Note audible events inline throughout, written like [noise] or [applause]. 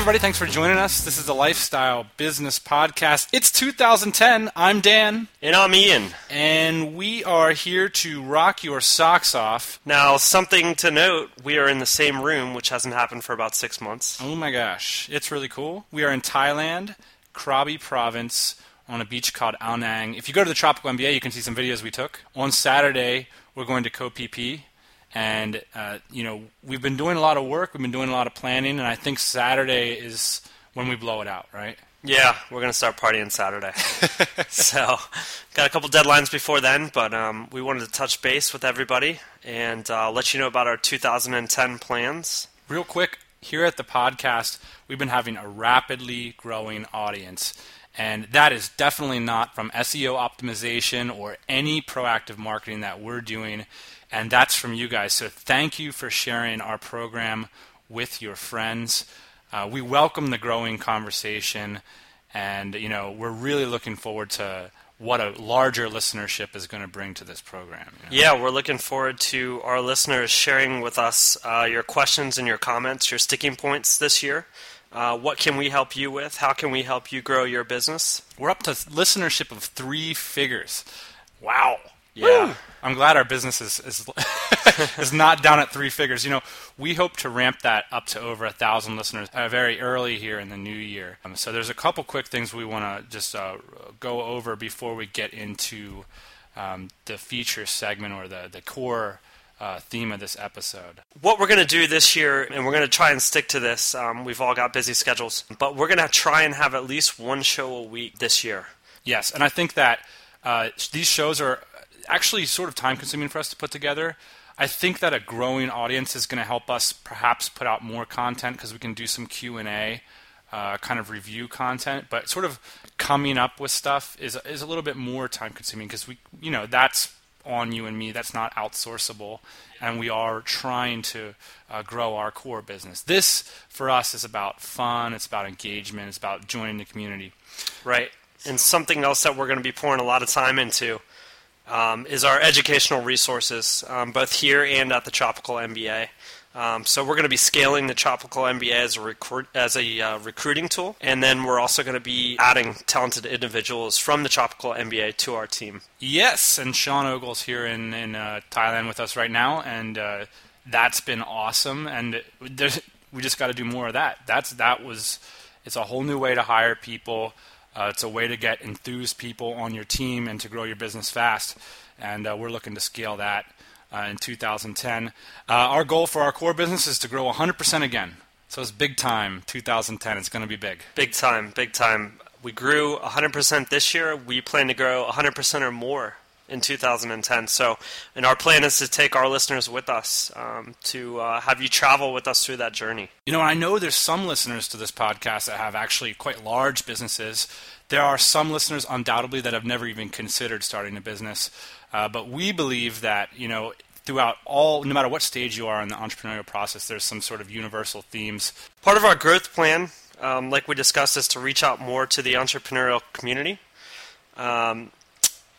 Hey, everybody, thanks for joining us. This is the Lifestyle Business Podcast. It's 2010. I'm Dan. And I'm Ian. And we are here to rock your socks off. Now, something to note we are in the same room, which hasn't happened for about six months. Oh my gosh, it's really cool. We are in Thailand, Krabi Province, on a beach called Ao Nang. If you go to the Tropical MBA, you can see some videos we took. On Saturday, we're going to Koh Phi Phi, and uh, you know we've been doing a lot of work, we've been doing a lot of planning, and I think Saturday is when we blow it out, right? Yeah, we're gonna start partying Saturday. [laughs] so, got a couple deadlines before then, but um, we wanted to touch base with everybody and uh, let you know about our 2010 plans. Real quick, here at the podcast, we've been having a rapidly growing audience. And that is definitely not from SEO optimization or any proactive marketing that we're doing. And that's from you guys. So thank you for sharing our program with your friends. Uh, we welcome the growing conversation. And, you know, we're really looking forward to what a larger listenership is going to bring to this program. You know? Yeah, we're looking forward to our listeners sharing with us uh, your questions and your comments, your sticking points this year. Uh, what can we help you with? How can we help you grow your business? We're up to listenership of three figures. Wow. Yeah. Woo! I'm glad our business is is, [laughs] is not down at three figures. You know, we hope to ramp that up to over a thousand listeners uh, very early here in the new year. Um, so there's a couple quick things we want to just uh, go over before we get into um, the feature segment or the the core. Uh, theme of this episode. What we're going to do this year, and we're going to try and stick to this. Um, we've all got busy schedules, but we're going to try and have at least one show a week this year. Yes, and I think that uh, these shows are actually sort of time consuming for us to put together. I think that a growing audience is going to help us perhaps put out more content because we can do some Q and A, uh, kind of review content. But sort of coming up with stuff is is a little bit more time consuming because we, you know, that's on you and me. That's not outsourceable, and we are trying to uh, grow our core business. This for us is about fun. It's about engagement. It's about joining the community. Right. And something else that we're going to be pouring a lot of time into um, is our educational resources, um, both here and at the Tropical MBA. Um, so we're going to be scaling the Tropical MBA as a, recruit, as a uh, recruiting tool, and then we're also going to be adding talented individuals from the Tropical MBA to our team. Yes, and Sean Ogle's here in in uh, Thailand with us right now, and uh, that's been awesome. And we just got to do more of that. That's that was it's a whole new way to hire people. Uh, it's a way to get enthused people on your team and to grow your business fast. And uh, we're looking to scale that uh, in 2010. Uh, our goal for our core business is to grow 100% again. So it's big time. 2010. It's going to be big. Big time. Big time. We grew 100% this year. We plan to grow 100% or more in 2010. So, and our plan is to take our listeners with us um, to uh, have you travel with us through that journey. You know, I know there's some listeners to this podcast that have actually quite large businesses. There are some listeners, undoubtedly, that have never even considered starting a business. Uh, but we believe that you know throughout all, no matter what stage you are in the entrepreneurial process, there's some sort of universal themes. Part of our growth plan, um, like we discussed, is to reach out more to the entrepreneurial community. Um,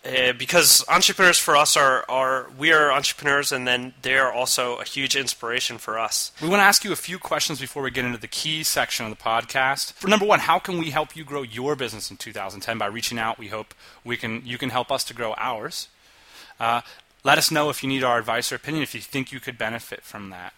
uh, because entrepreneurs for us are, are we are entrepreneurs and then they are also a huge inspiration for us. We want to ask you a few questions before we get into the key section of the podcast. For number one how can we help you grow your business in 2010 by reaching out we hope we can you can help us to grow ours. Uh, let us know if you need our advice or opinion if you think you could benefit from that.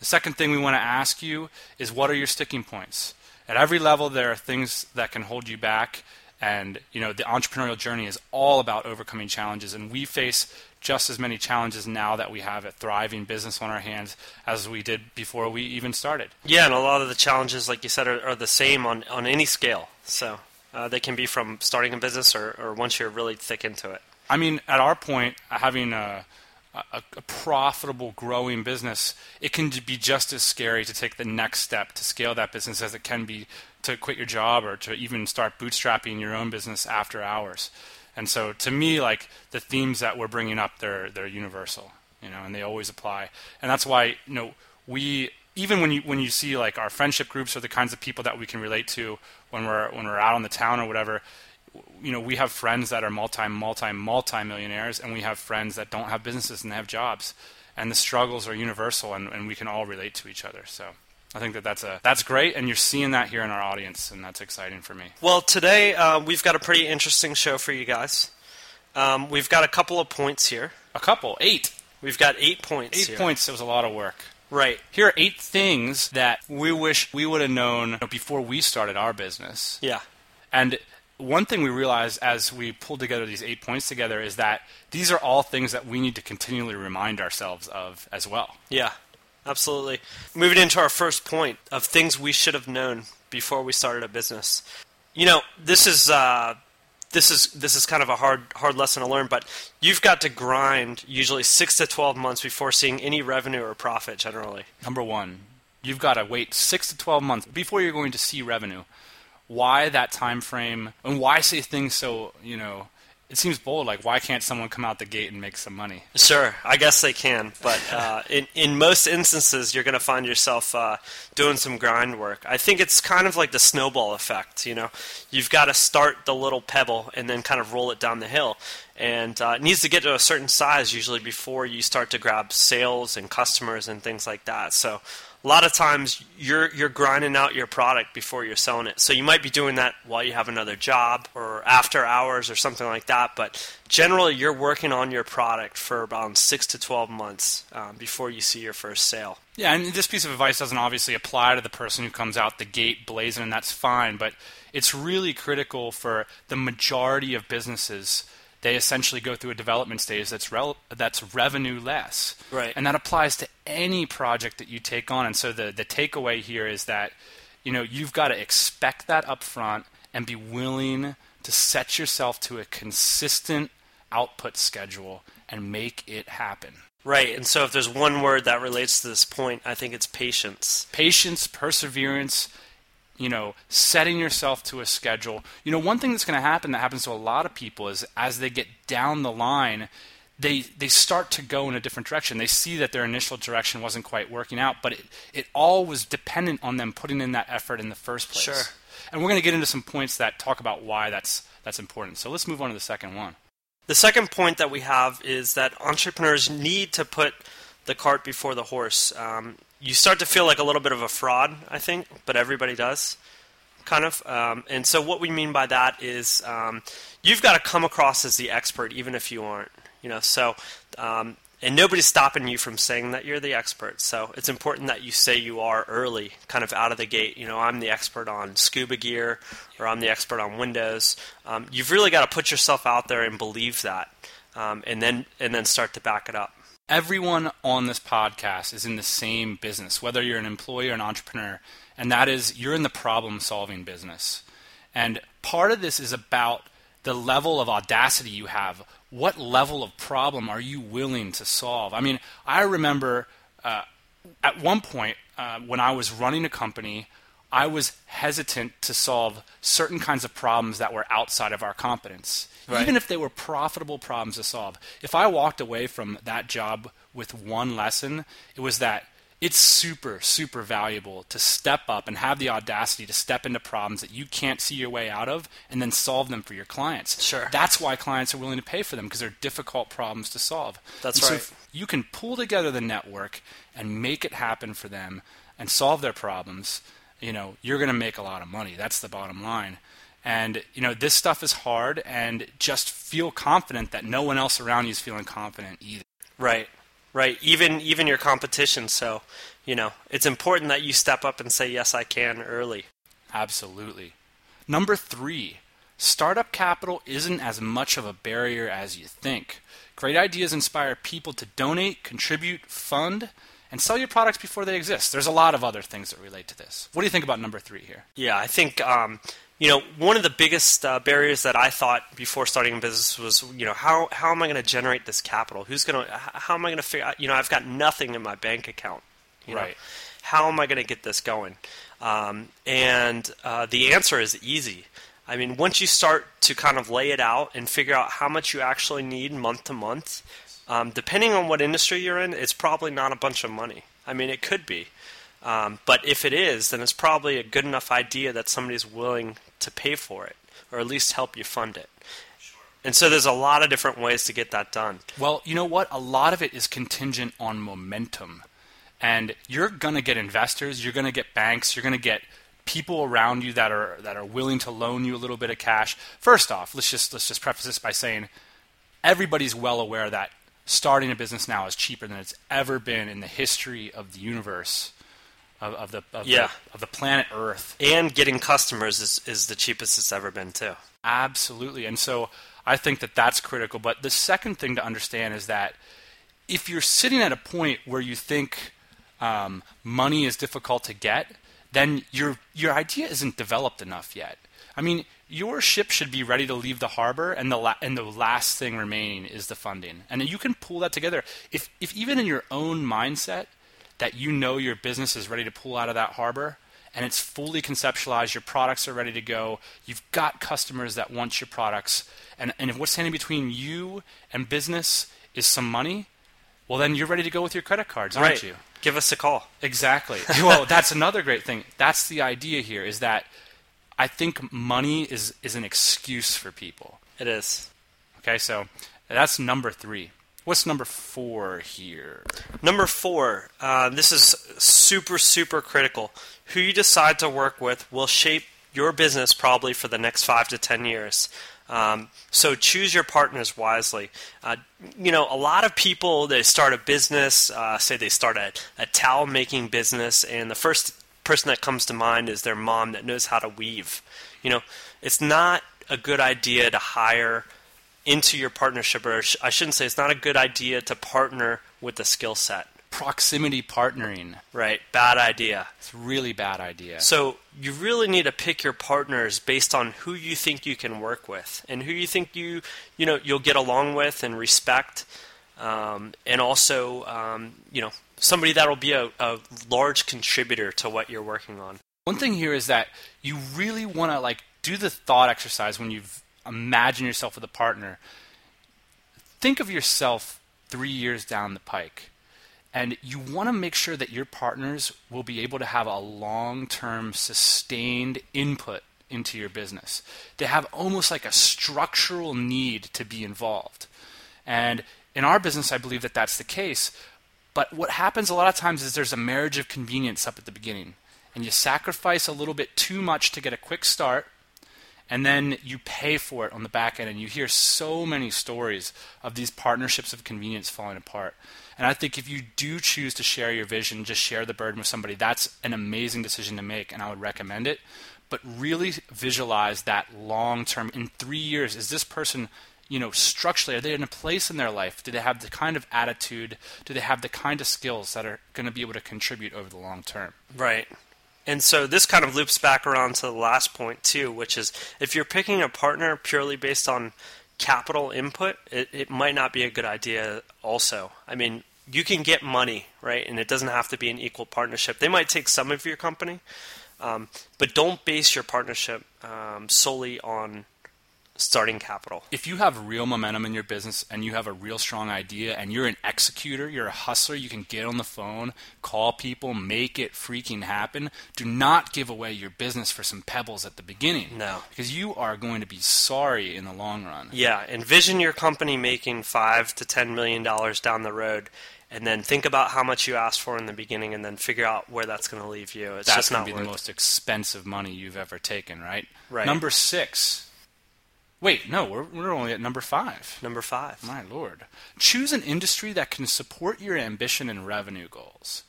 The second thing we want to ask you is what are your sticking points? At every level there are things that can hold you back and you know, the entrepreneurial journey is all about overcoming challenges, and we face just as many challenges now that we have a thriving business on our hands as we did before we even started. Yeah, and a lot of the challenges, like you said, are, are the same on, on any scale. So uh, they can be from starting a business or, or once you're really thick into it. I mean, at our point, having a, a, a, profitable, growing business, it can be just as scary to take the next step to scale that business as it can be to quit your job or to even start bootstrapping your own business after hours. And so, to me, like the themes that we're bringing up, they're they're universal, you know, and they always apply. And that's why, you know, we even when you when you see like our friendship groups or the kinds of people that we can relate to when we're when we're out on the town or whatever, you know, we have friends that are multi, multi, multi millionaires, and we have friends that don't have businesses and they have jobs, and the struggles are universal, and, and we can all relate to each other. So I think that that's a that's great, and you're seeing that here in our audience, and that's exciting for me. Well, today uh, we've got a pretty interesting show for you guys. Um, we've got a couple of points here. A couple, eight. We've got eight points. Eight here. points. It was a lot of work. Right. Here are eight things that we wish we would have known before we started our business. Yeah. And one thing we realized as we pulled together these eight points together is that these are all things that we need to continually remind ourselves of as well. Yeah. Absolutely. Moving into our first point of things we should have known before we started a business. You know, this is uh, this is this is kind of a hard hard lesson to learn, but you've got to grind usually six to twelve months before seeing any revenue or profit. Generally, Number one, you've got to wait six to twelve months before you're going to see revenue. Why that time frame, and why say things so you know? It seems bold. Like, why can't someone come out the gate and make some money? Sure, I guess they can, but uh, in in most instances, you're going to find yourself uh, doing some grind work. I think it's kind of like the snowball effect. You know, you've got to start the little pebble and then kind of roll it down the hill, and uh, it needs to get to a certain size usually before you start to grab sales and customers and things like that. So. A lot of times you're you're grinding out your product before you're selling it. So you might be doing that while you have another job or after hours or something like that. But generally, you're working on your product for about six to twelve months um, before you see your first sale. Yeah, and this piece of advice doesn't obviously apply to the person who comes out the gate blazing, and that's fine. But it's really critical for the majority of businesses. They essentially go through a development stage that's rel- that's revenue less, Right. And that applies to any project that you take on. And so the the takeaway here is that you know you've got to expect that up front and be willing to set yourself to a consistent output schedule and make it happen. Right. And so if there's one word that relates to this point, I think it's patience. patience, perseverance, you know, setting yourself to a schedule. You know, one thing that's going to happen that happens to a lot of people is as they get down the line, they they start to go in a different direction. They see that their initial direction wasn't quite working out, but it, it all was dependent on them putting in that effort in the first place. Sure. And we're going to get into some points that talk about why that's that's important. So let's move on to the second one. The second point that we have is that entrepreneurs need to put the cart before the horse. Um, you start to feel like a little bit of a fraud, I think, but everybody does, kind of. Um, and so, what we mean by that is um, you've got to come across as the expert, even if you aren't. You know, so um, and nobody's stopping you from saying that you're the expert. So it's important that you say you are early, kind of out of the gate. You know, I'm the expert on scuba gear, or I'm the expert on Windows. Um, you've really got to put yourself out there and believe that, um, and then and then start to back it up. Everyone on this podcast is in the same business, whether you're an employee or an entrepreneur, and that is you're in the problem solving business. And part of this is about the level of audacity you have. What level of problem are you willing to solve? I mean, I remember uh, at one point uh, when I was running a company, I was hesitant to solve certain kinds of problems that were outside of our competence, Right. even if they were profitable problems to solve. If I walked away from that job with one lesson, it was that it's super, super valuable to step up and have the audacity to step into problems that you can't see your way out of and then solve them for your clients. Sure. That's why clients are willing to pay for them because they're difficult problems to solve. That's And so right. if you can pull together the network and make it happen for them and solve their problems, you know, you're going to make a lot of money. That's the bottom line. And you know, this stuff is hard and just feel confident that no one else around you is feeling confident either. Right, right. Even even your competition. So, you know, it's important that you step up and say yes, I can early. Absolutely. Number 3, startup capital isn't as much of a barrier as you think. Great ideas inspire people to donate, contribute, fund, and sell your products before they exist. There's a lot of other things that relate to this. What do you think about number 3 here? Yeah, I think um, you know one of the biggest uh, barriers that I thought before starting a business was you know how how am I going to generate this capital? Who's going to how am I going to figure out? You know, I've got nothing in my bank account. You know? Right. How am I going to get this going? Um, and uh, the answer is easy. I mean, once you start to kind of lay it out and figure out how much you actually need month to month, um, depending on what industry you're in, it's probably not a bunch of money. I mean, it could be. Um, but if it is, then it's probably a good enough idea that somebody's willing to pay for it, or at least help you fund it. And so there's a lot of different ways to get that done. Well, you know what? A lot of it is contingent on momentum. and you're going to get investors, you're going to get banks, you're going to get people around you that are that are willing to loan you a little bit of cash. First off, let's just let's just preface this by saying everybody's well aware that starting a business now is cheaper than it's ever been in the history of the universe of, of the of, yeah. the of the planet Earth. And getting customers is is the cheapest it's ever been too. Absolutely. And so I think that that's critical, but the second thing to understand is that if you're sitting at a point where you think um, money is difficult to get, then your your idea isn't developed enough yet. I mean, your ship should be ready to leave the harbor, and the la- and the last thing remaining is the funding, and you can pull that together. If if even in your own mindset that you know your business is ready to pull out of that harbor, and it's fully conceptualized, your products are ready to go, you've got customers that want your products, and and if what's standing between you and business is some money, well then you're ready to go with your credit cards, aren't right. you? Give us a call. Exactly. [laughs] well, that's another great thing. That's the idea here is that I think money is is an excuse for people. It is. Okay, so that's number three. What's number four here? Number four. Uh, this is super super critical. Who you decide to work with will shape your business probably for the next five to ten years. Um, so choose your partners wisely. Uh, you know, a lot of people they start a business, uh, say they start a, a towel making business, and the first person that comes to mind is their mom that knows how to weave. You know, it's not a good idea to hire into your partnership, or I shouldn't say it's not a good idea to partner with a skill set proximity partnering. Right. Bad idea. It's a really bad idea. So you really need to pick your partners based on who you think you can work with and who you think you you know you'll get along with and respect, um, and also um, you know somebody that'll be a, a large contributor to what you're working on. One thing here is that you really want to like do the thought exercise when you've imagined yourself with a partner. Think of yourself three years down the pike and you want to make sure that your partners will be able to have a long term, sustained input into your business. They have almost like a structural need to be involved. And in our business, I believe that that's the case. But what happens a lot of times is there's a marriage of convenience up at the beginning. And you sacrifice a little bit too much to get a quick start and then you pay for it on the back end and you hear so many stories of these partnerships of convenience falling apart and I think if you do choose to share your vision, just share the burden with somebody, that's an amazing decision to make, and I would recommend it. But really visualize that long term. In three years, is this person, you know, structurally, are they in a place in their life? Do they have the kind of attitude? Do they have the kind of skills that are going to be able to contribute over the long term? Right. And so this kind of loops back around to the last point too, which is if you're picking a partner purely based on capital input, it, it might not be a good idea also. I mean, you can get money, right? And it doesn't have to be an equal partnership. They might take some of your company, um, but don't base your partnership um, solely on starting capital. If you have real momentum in your business and you have a real strong idea and you're an executor, you're a hustler, you can get on the phone, call people, make it freaking happen. Do not give away your business for some pebbles at the beginning. No. Because you are going to be sorry in the long run. Yeah, envision your company making 5 to 10 million dollars down the road and then think about how much you asked for in the beginning and then figure out where that's going to leave you. It's that's just going not to be the most expensive money you've ever taken, right? Right. Number 6 Wait, no, we're, we're only at number five. Number five. My lord. Choose an industry that can support your ambition and revenue goals.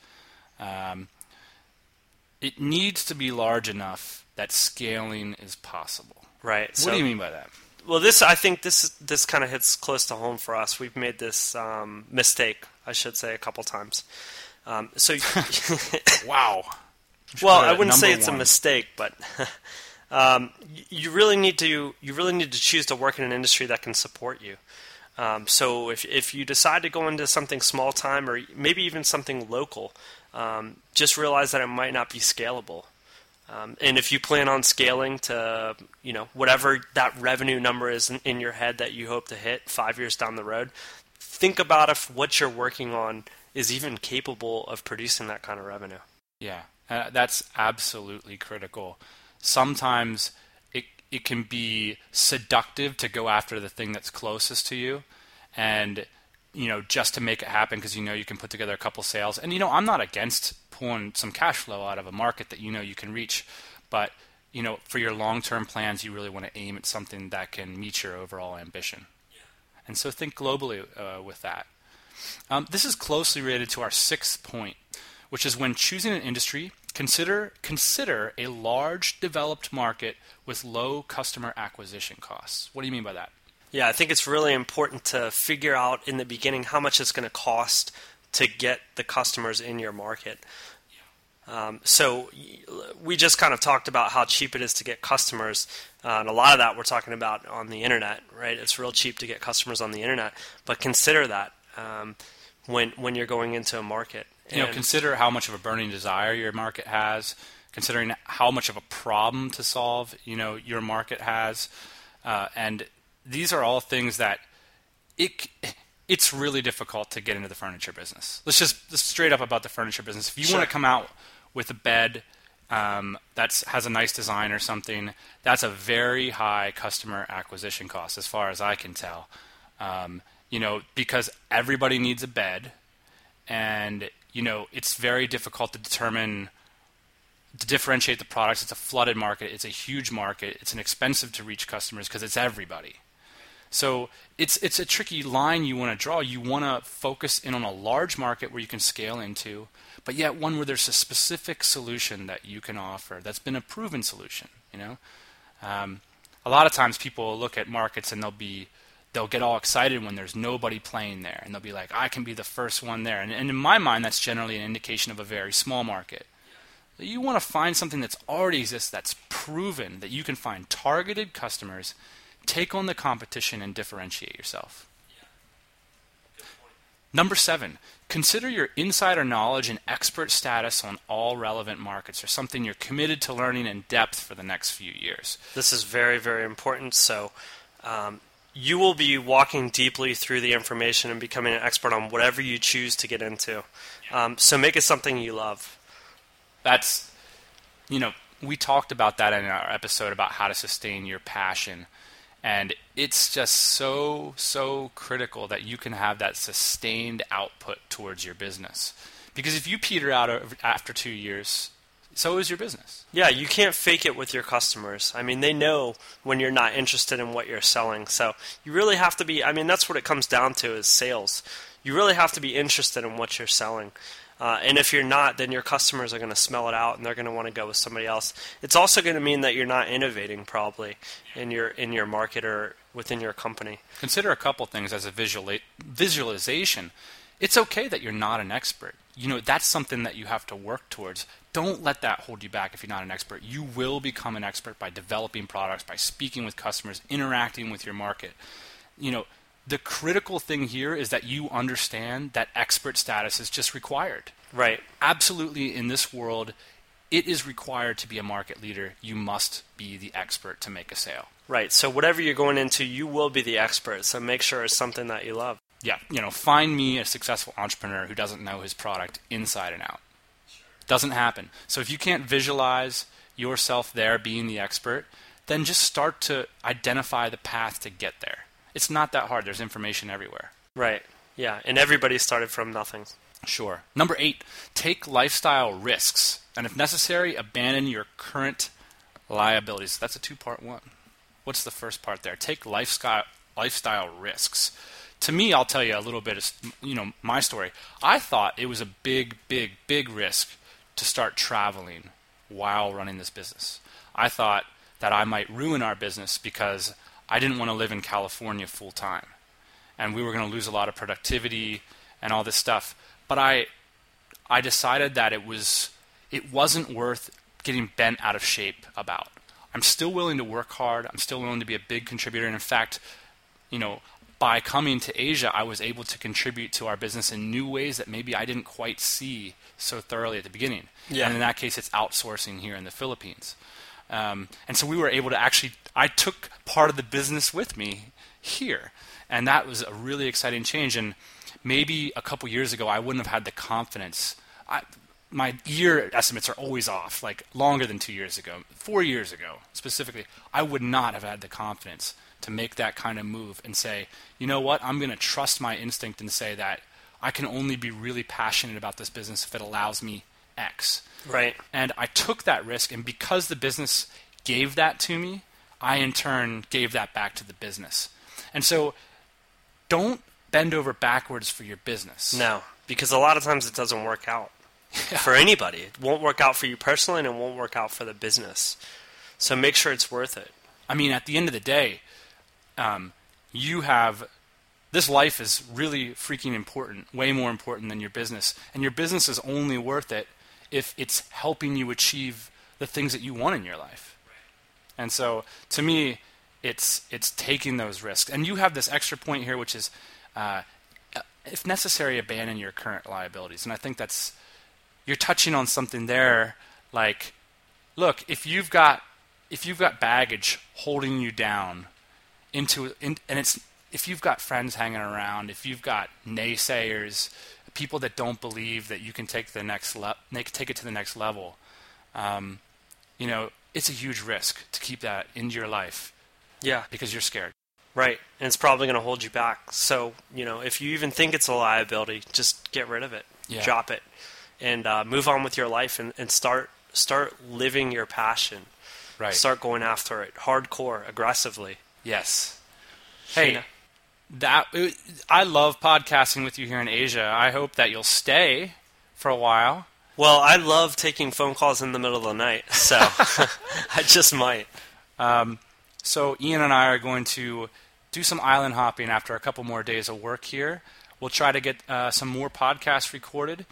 Um, it needs to be large enough that scaling is possible. Right. What so, do you mean by that? Well, this I think this this kind of hits close to home for us. We've made this um, mistake, I should say, a couple times. Um, so, [laughs] wow. Well, I wouldn't say it's a mistake, but [laughs] um, you really need to you really need to choose to work in an industry that can support you. Um, so if if you decide to go into something small time or maybe even something local, um, just realize that it might not be scalable. Um, and if you plan on scaling to you know whatever that revenue number is in, in your head that you hope to hit five years down the road, think about if what you're working on is even capable of producing that kind of revenue. Yeah, uh, that's absolutely critical. Sometimes it it can be seductive to go after the thing that's closest to you, and you know, just to make it happen because you know you can put together a couple sales. And you know, I'm not against pulling some cash flow out of a market that you know you can reach, but you know, for your long-term plans, you really want to aim at something that can meet your overall ambition. Yeah. And so think globally uh, with that. Um, this is closely related to our sixth point, which is when choosing an industry, consider consider a large developed market with low customer acquisition costs. What do you mean by that? Yeah, I think it's really important to figure out in the beginning how much it's going to cost to get the customers in your market. Um, so we just kind of talked about how cheap it is to get customers, uh, and a lot of that we're talking about on the internet, right? It's real cheap to get customers on the internet, but consider that um, when when you're going into a market. You know, consider how much of a burning desire your market has, considering how much of a problem to solve, you know, your market has, uh, and these are all things that it it's really difficult to get into the furniture business. Let's just straight up about the furniture business. If you sure. want to come out with a bed um, that has a nice design or something, that's a very high customer acquisition cost, as far as I can tell. Um, you know, because everybody needs a bed, and you know it's very difficult to determine to differentiate the products. It's a flooded market. It's a huge market. It's an expensive to reach customers because it's everybody. So it's it's a tricky line you want to draw. You want to focus in on a large market where you can scale into, but yet one where there's a specific solution that you can offer that's been a proven solution. You know, um, a lot of times people look at markets and they'll be they'll get all excited when there's nobody playing there, and they'll be like, I can be the first one there. And, and in my mind, that's generally an indication of a very small market. You want to find something that's already exists, that's proven, that you can find targeted customers Take on the competition and differentiate yourself. Number seven, consider your insider knowledge and expert status on all relevant markets or something you're committed to learning in depth for the next few years. This is very, very important. So, um, you will be walking deeply through the information and becoming an expert on whatever you choose to get into. Um, so, make it something you love. That's, you know, we talked about that in our episode about how to sustain your passion and it's just so, so critical that you can have that sustained output towards your business. Because if you peter out after two years, so is your business. Yeah, you can't fake it with your customers. I mean, they know when you're not interested in what you're selling. So you really have to be, I mean, that's what it comes down to is sales. You really have to be interested in what you're selling. Uh, and if you're not, then your customers are going to smell it out and they're going to want to go with somebody else. It's also going to mean that you're not innovating probably in your in your market or within your company. Consider a couple things as a visual visualization. It's okay that you're not an expert. You know that's something that you have to work towards. Don't let that hold you back if you're not an expert. You will become an expert by developing products, by speaking with customers, interacting with your market. You know, the critical thing here is that you understand that expert status is just required. Right. Absolutely, in this world, it is required to be a market leader. You must be the expert to make a sale. Right. So, whatever you're going into, you will be the expert. So, make sure it's something that you love. Yeah. You know, find me a successful entrepreneur who doesn't know his product inside and out. Doesn't happen. So, if you can't visualize yourself there being the expert, then just start to identify the path to get there it's not that hard. There's information everywhere. Right. Yeah, and everybody started from nothing. Sure. Number eight, take lifestyle risks, and if necessary, abandon your current liabilities. That's a two-part one. What's the first part there? Take lifestyle lifestyle risks. To me, I'll tell you a little bit of you know my story. I thought it was a big, big, big risk to start traveling while running this business. I thought that I might ruin our business because I didn't want to live in California full time. And we were going to lose a lot of productivity and all this stuff. But I I decided that it was it wasn't worth getting bent out of shape about. I'm still willing to work hard. I'm still willing to be a big contributor. And in fact, you know, by coming to Asia, I was able to contribute to our business in new ways that maybe I didn't quite see so thoroughly at the beginning. Yeah. And in that case, it's outsourcing here in the Philippines. Um, and so we were able to actually, I took part of the business with me here. And that was a really exciting change. And maybe a couple years ago, I wouldn't have had the confidence. I, my year estimates are always off, like longer than two years ago. Four years ago, specifically, I would not have had the confidence to make that kind of move and say, you know what, I'm going to trust my instinct and say that I can only be really passionate about this business if it allows me X. Right. And I took that risk, and because the business gave that to me, I in turn gave that back to the business. And so don't bend over backwards for your business. No, because a lot of times it doesn't work out yeah. for anybody. It won't work out for you personally, and it won't work out for the business. So make sure it's worth it. I mean, at the end of the day, um, you have this life is really freaking important, way more important than your business. And your business is only worth it if it's helping you achieve the things that you want in your life. And so, to me, it's it's taking those risks. And you have this extra point here, which is, uh, if necessary, abandon your current liabilities. And I think that's you're touching on something there. Like, look, if you've got if you've got baggage holding you down into in, and it's if you've got friends hanging around, if you've got naysayers, people that don't believe that you can take the next le- take it to the next level, um, you know, it's a huge risk to keep that into your life. Yeah, because you're scared. Right, and it's probably going to hold you back. So, you know, if you even think it's a liability, just get rid of it, yeah. drop it, and uh, move on with your life, and, and start start living your passion. Right. Start going after it, hardcore, aggressively. Yes. Hey, that I love podcasting with you here in Asia. I hope that you'll stay for a while. Well, I love taking phone calls in the middle of the night, so [laughs] [laughs] I just might. Um, so Ian and I are going to do some island hopping after a couple more days of work here. We'll try to get uh, some more podcasts recorded.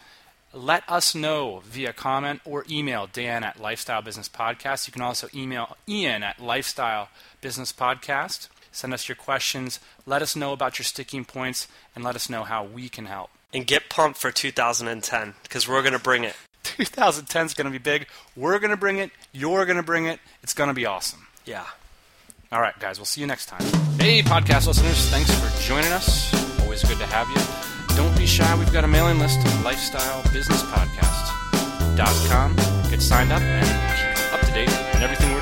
Let us know via comment or email Dan at Lifestyle Business Podcast. You can also email Ian at Lifestyle Business Podcast. Send us your questions. Let us know about your sticking points and let us know how we can help. And get pumped for 2010 because we're going to bring it. [laughs] 2010 is going to be big. We're going to bring it. You're going to bring it. It's going to be awesome. Yeah. All right, guys. We'll see you next time. Hey, podcast listeners. Thanks for joining us. Always good to have you. Don't be shy. We've got a mailing list lifestylebusinesspodcast.com. Get signed up and keep up to date on everything